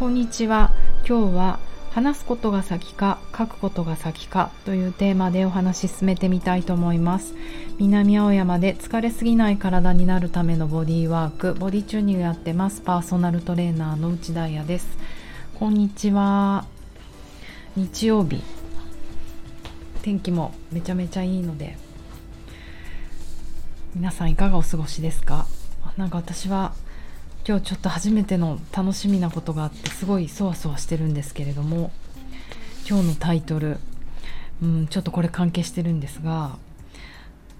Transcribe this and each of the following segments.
こんにちは。今日は話すことが先か書くことが先かというテーマでお話し進めてみたいと思います。南青山で疲れすぎない体になるためのボディワークボディチューニングやってます。パーソナルトレーナーの内田彩です。こんにちは。日曜日。天気もめちゃめちゃいいので皆さんいかがお過ごしですか？なんか私は今日ちょっと初めての楽しみなことがあってすごいそわそわしてるんですけれども今日のタイトル、うん、ちょっとこれ関係してるんですが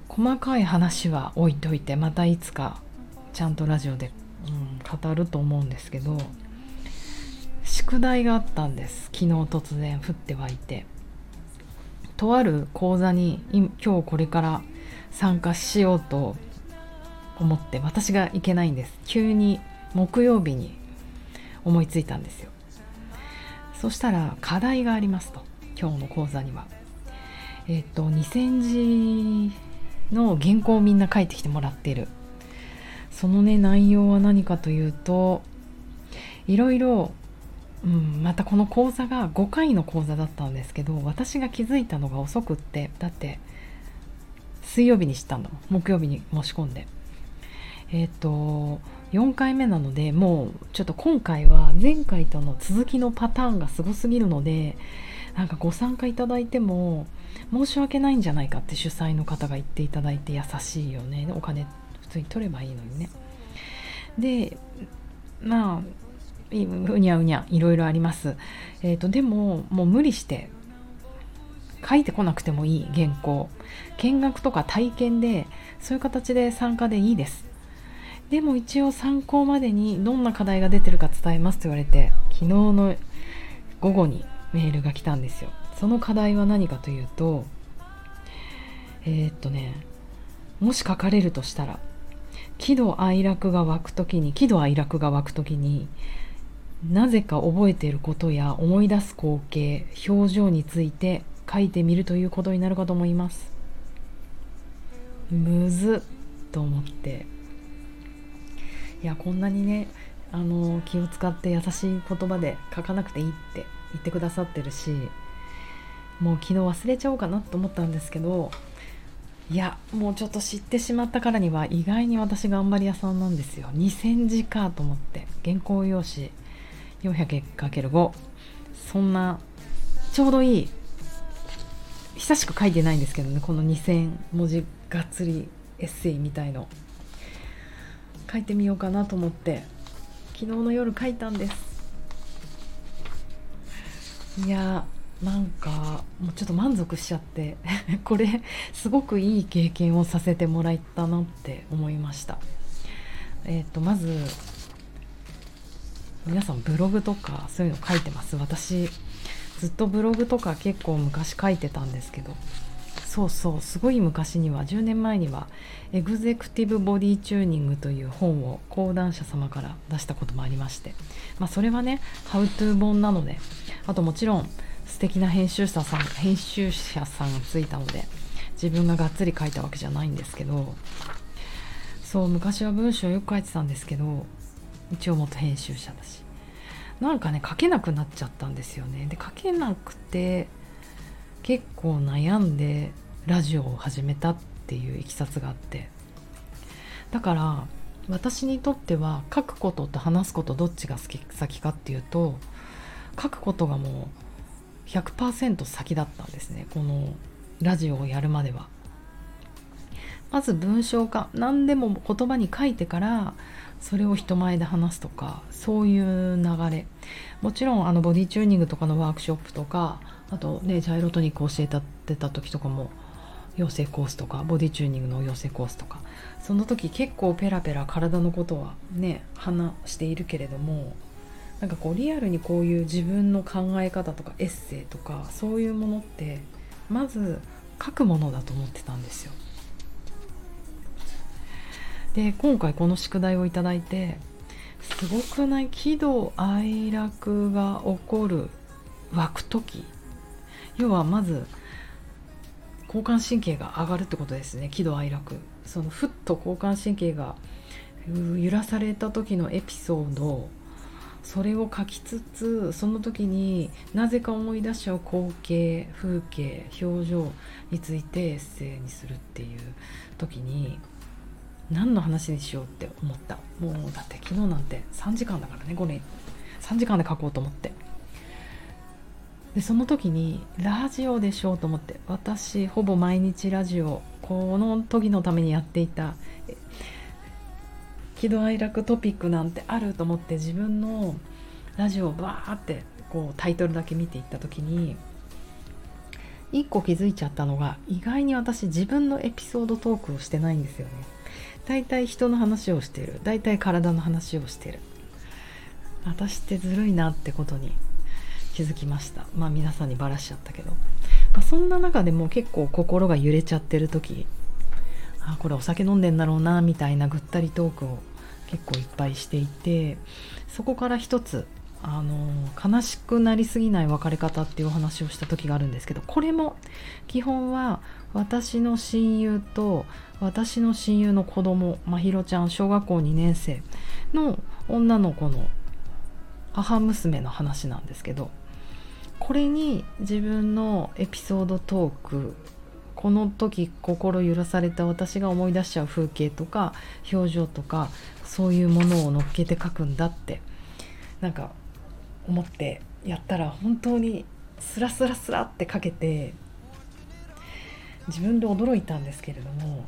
細かい話は置いといてまたいつかちゃんとラジオで、うん、語ると思うんですけど宿題があったんです。昨日突然降って湧いて。とある講座に今日これから参加しようと思って私が行けないんです。急に木曜日に思いついたんですよ。そしたら課題がありますと。今日の講座には。えっ、と2000字の原稿をみんな書いてきてもらってる。そのね内容は何かというといろいろ、うん、またこの講座が5回の講座だったんですけど私が気づいたのが遅くってだって水曜日に知ったんだもん。木曜日に申し込んで。えっ、と4回目なのでもうちょっと今回は前回との続きのパターンがすごすぎるのでなんかご参加いただいても申し訳ないんじゃないかって主催の方が言っていただいて優しいよね。お金普通に取ればいいのにね。でまあうにゃうにゃいろいろあります、えー、とでももう無理して書いてこなくてもいい原稿。見学とか体験でそういう形で参加でいいです。でも一応参考までにどんな課題が出てるか伝えますと言われて昨日の午後にメールが来たんですよ。その課題は何かというとえー、っとねもし書かれるとしたら喜怒哀楽が湧く時に喜怒哀楽が湧く時になぜか覚えていることや思い出す光景表情について書いてみるということになるかと思います。むずっと思って。いやこんなにねあの気を使って優しい言葉で書かなくていいって言ってくださってるしもう昨日忘れちゃおうかなと思ったんですけどいやもうちょっと知ってしまったからには意外に私頑張り屋さんなんですよ。2000字かと思って原稿用紙 400×5 そんなちょうどいい久しく書いてないんですけどねこの2000文字がっつりエッセイみたいの。書いてみようかなと思って。昨日の夜書いたんです。いやなんかもうちょっと満足しちゃって。これすごくいい経験をさせてもらったなって思いました。えっ、ー、とまず皆さんブログとかそういうの書いてます？私ずっとブログとか結構昔書いてたんですけど。そうそうすごい昔には10年前にはエグゼクティブボディチューニングという本を講談社様から出したこともありまして、まあ、それはねハウトゥー本なのであともちろん素敵な編集者さん編集者さんがついたので自分ががっつり書いたわけじゃないんですけどそう昔は文章よく書いてたんですけど一応元編集者だし。なんかね書けなくなっちゃったんですよね。で書けなくて結構悩んでラジオを始めたっていういきさつがあってだから私にとっては書くことと話すことどっちが先かっていうと書くことがもう100%先だったんですねこのラジオをやるまでは。まず文章化何でも言葉に書いてからそれを人前で話すとかそういう流れもちろんあのボディチューニングとかのワークショップとかあとねジャイロトニック教えてた時とかも養成コースとかボディチューニングの養成コースとかその時結構ペラペラ体のことはね話しているけれどもなんかこうリアルにこういう自分の考え方とかエッセイとかそういうものってまず書くものだと思ってたんですよ。で今回この宿題をいただいてすごくない喜怒哀楽が起こる湧く時。要はまず交感神経が上がるってことですね喜怒哀楽。そのふっと交感神経が揺らされた時のエピソード。それを書きつつその時になぜか思い出しちゃう光景風景表情についてエッセイにするっていう時に何の話にしようって思った。もうだって昨日なんて3時間だからね5年。3時間で書こうと思って。でその時にラジオでしょうと思って。私ほぼ毎日ラジオこの時のためにやっていた喜怒哀楽トピックなんてあると思って自分のラジオをバーってこうタイトルだけ見ていった時に一個気づいちゃったのが意外に私自分のエピソードトークをしてないんですよね。大体人の話をしてる。大体体の話をしてる。私ってずるいなってことに気づきました。まあ皆さんにバラしちゃったけど、まあ、そんな中でも結構心が揺れちゃってる時。あこれお酒飲んでんだろうなみたいなぐったりトークを結構いっぱいしていてそこから一つあの悲しくなりすぎない別れ方っていうお話をした時があるんですけどこれも基本は私の親友と私の親友の子供まひろちゃん小学校2年生の女の子の母娘の話なんですけどこれに自分のエピソードトークこの時心揺らされた私が思い出しちゃう風景とか表情とかそういうものを乗っけて書くんだってなんか思ってやったら本当にスラスラスラって書けて自分で驚いたんですけれども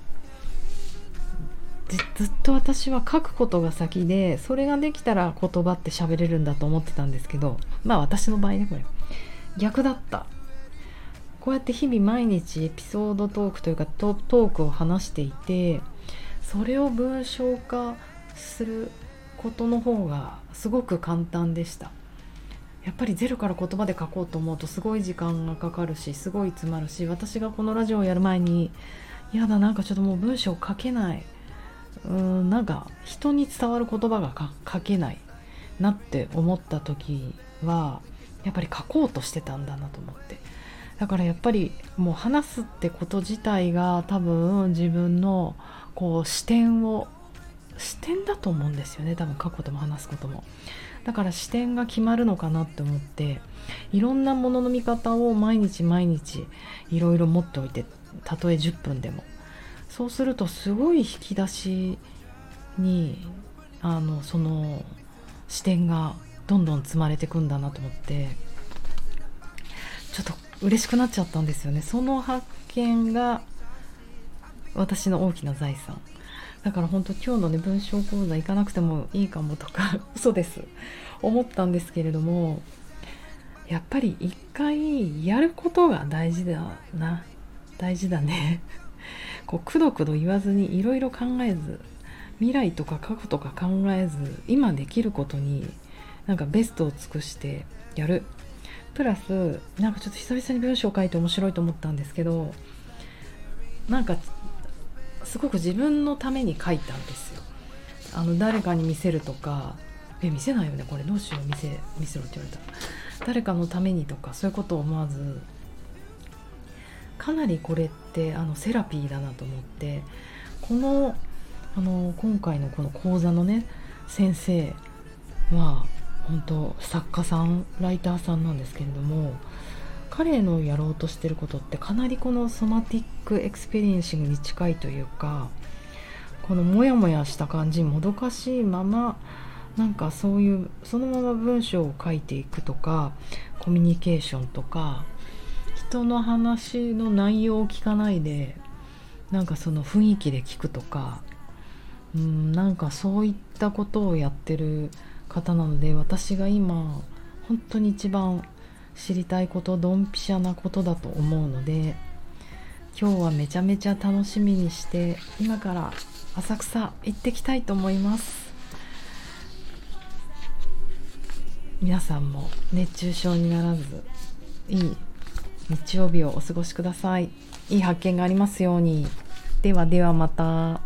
ずっと私は書くことが先でそれができたら言葉って喋れるんだと思ってたんですけどまあ私の場合ねこれ。逆だった。こうやって日々毎日エピソードトークというかトークを話していてそれを文章化することの方がすごく簡単でした。やっぱりゼロから言葉で書こうと思うとすごい時間がかかるしすごい詰まるし私がこのラジオをやる前にやだなんかちょっともう文章書けない。うんなんか人に伝わる言葉が書けないなって思った時はやっぱり書こうとしてたんだなと思って。だからやっぱりもう話すってこと自体が多分自分のこう視点を視点だと思うんですよね多分書くことも話すことも。だから視点が決まるのかなって思っていろんなものの見方を毎日毎日いろいろ持っておいてたとえ10分でも。そうするとすごい引き出しにあのその視点がどんどん積まれていくんだなと思ってちょっと嬉しくなっちゃったんですよね。その発見が私の大きな財産。だから本当今日のね文章講座行かなくてもいいかもとか 嘘です。思ったんですけれどもやっぱり一回やることが大事だな。大事だね。こうくどくど言わずにいろいろ考えず未来とか過去とか考えず今できることになんかベストを尽くしてやる。プラスなんかちょっと久々に文章を書いて面白いと思ったんですけどなんかすごく自分のために書いたんですよ。あの誰かに見せるとか。え見せないよね？これどうしよう？見せ見せろって言われた。ら誰かのためにとかそういうことを思わず。かなりこれってあのセラピーだなと思って。このあの今回のこの講座のね先生は本当作家さんライターさんなんですけれども彼のやろうとしてることってかなりこの Somatic Experiencing に近いというかこのモヤモヤした感じもどかしいままなんかそういうそのまま文章を書いていくとかコミュニケーションとか人の話の内容を聞かないでなんかその雰囲気で聞くとかうんなんかそういったことをやってる方なので私が今本当に一番知りたいことドンピシャなことだと思うので今日はめちゃめちゃ楽しみにして今から浅草行ってきたいと思います。皆さんも熱中症にならずいい日曜日をお過ごしください。いい発見がありますように。ではではまた。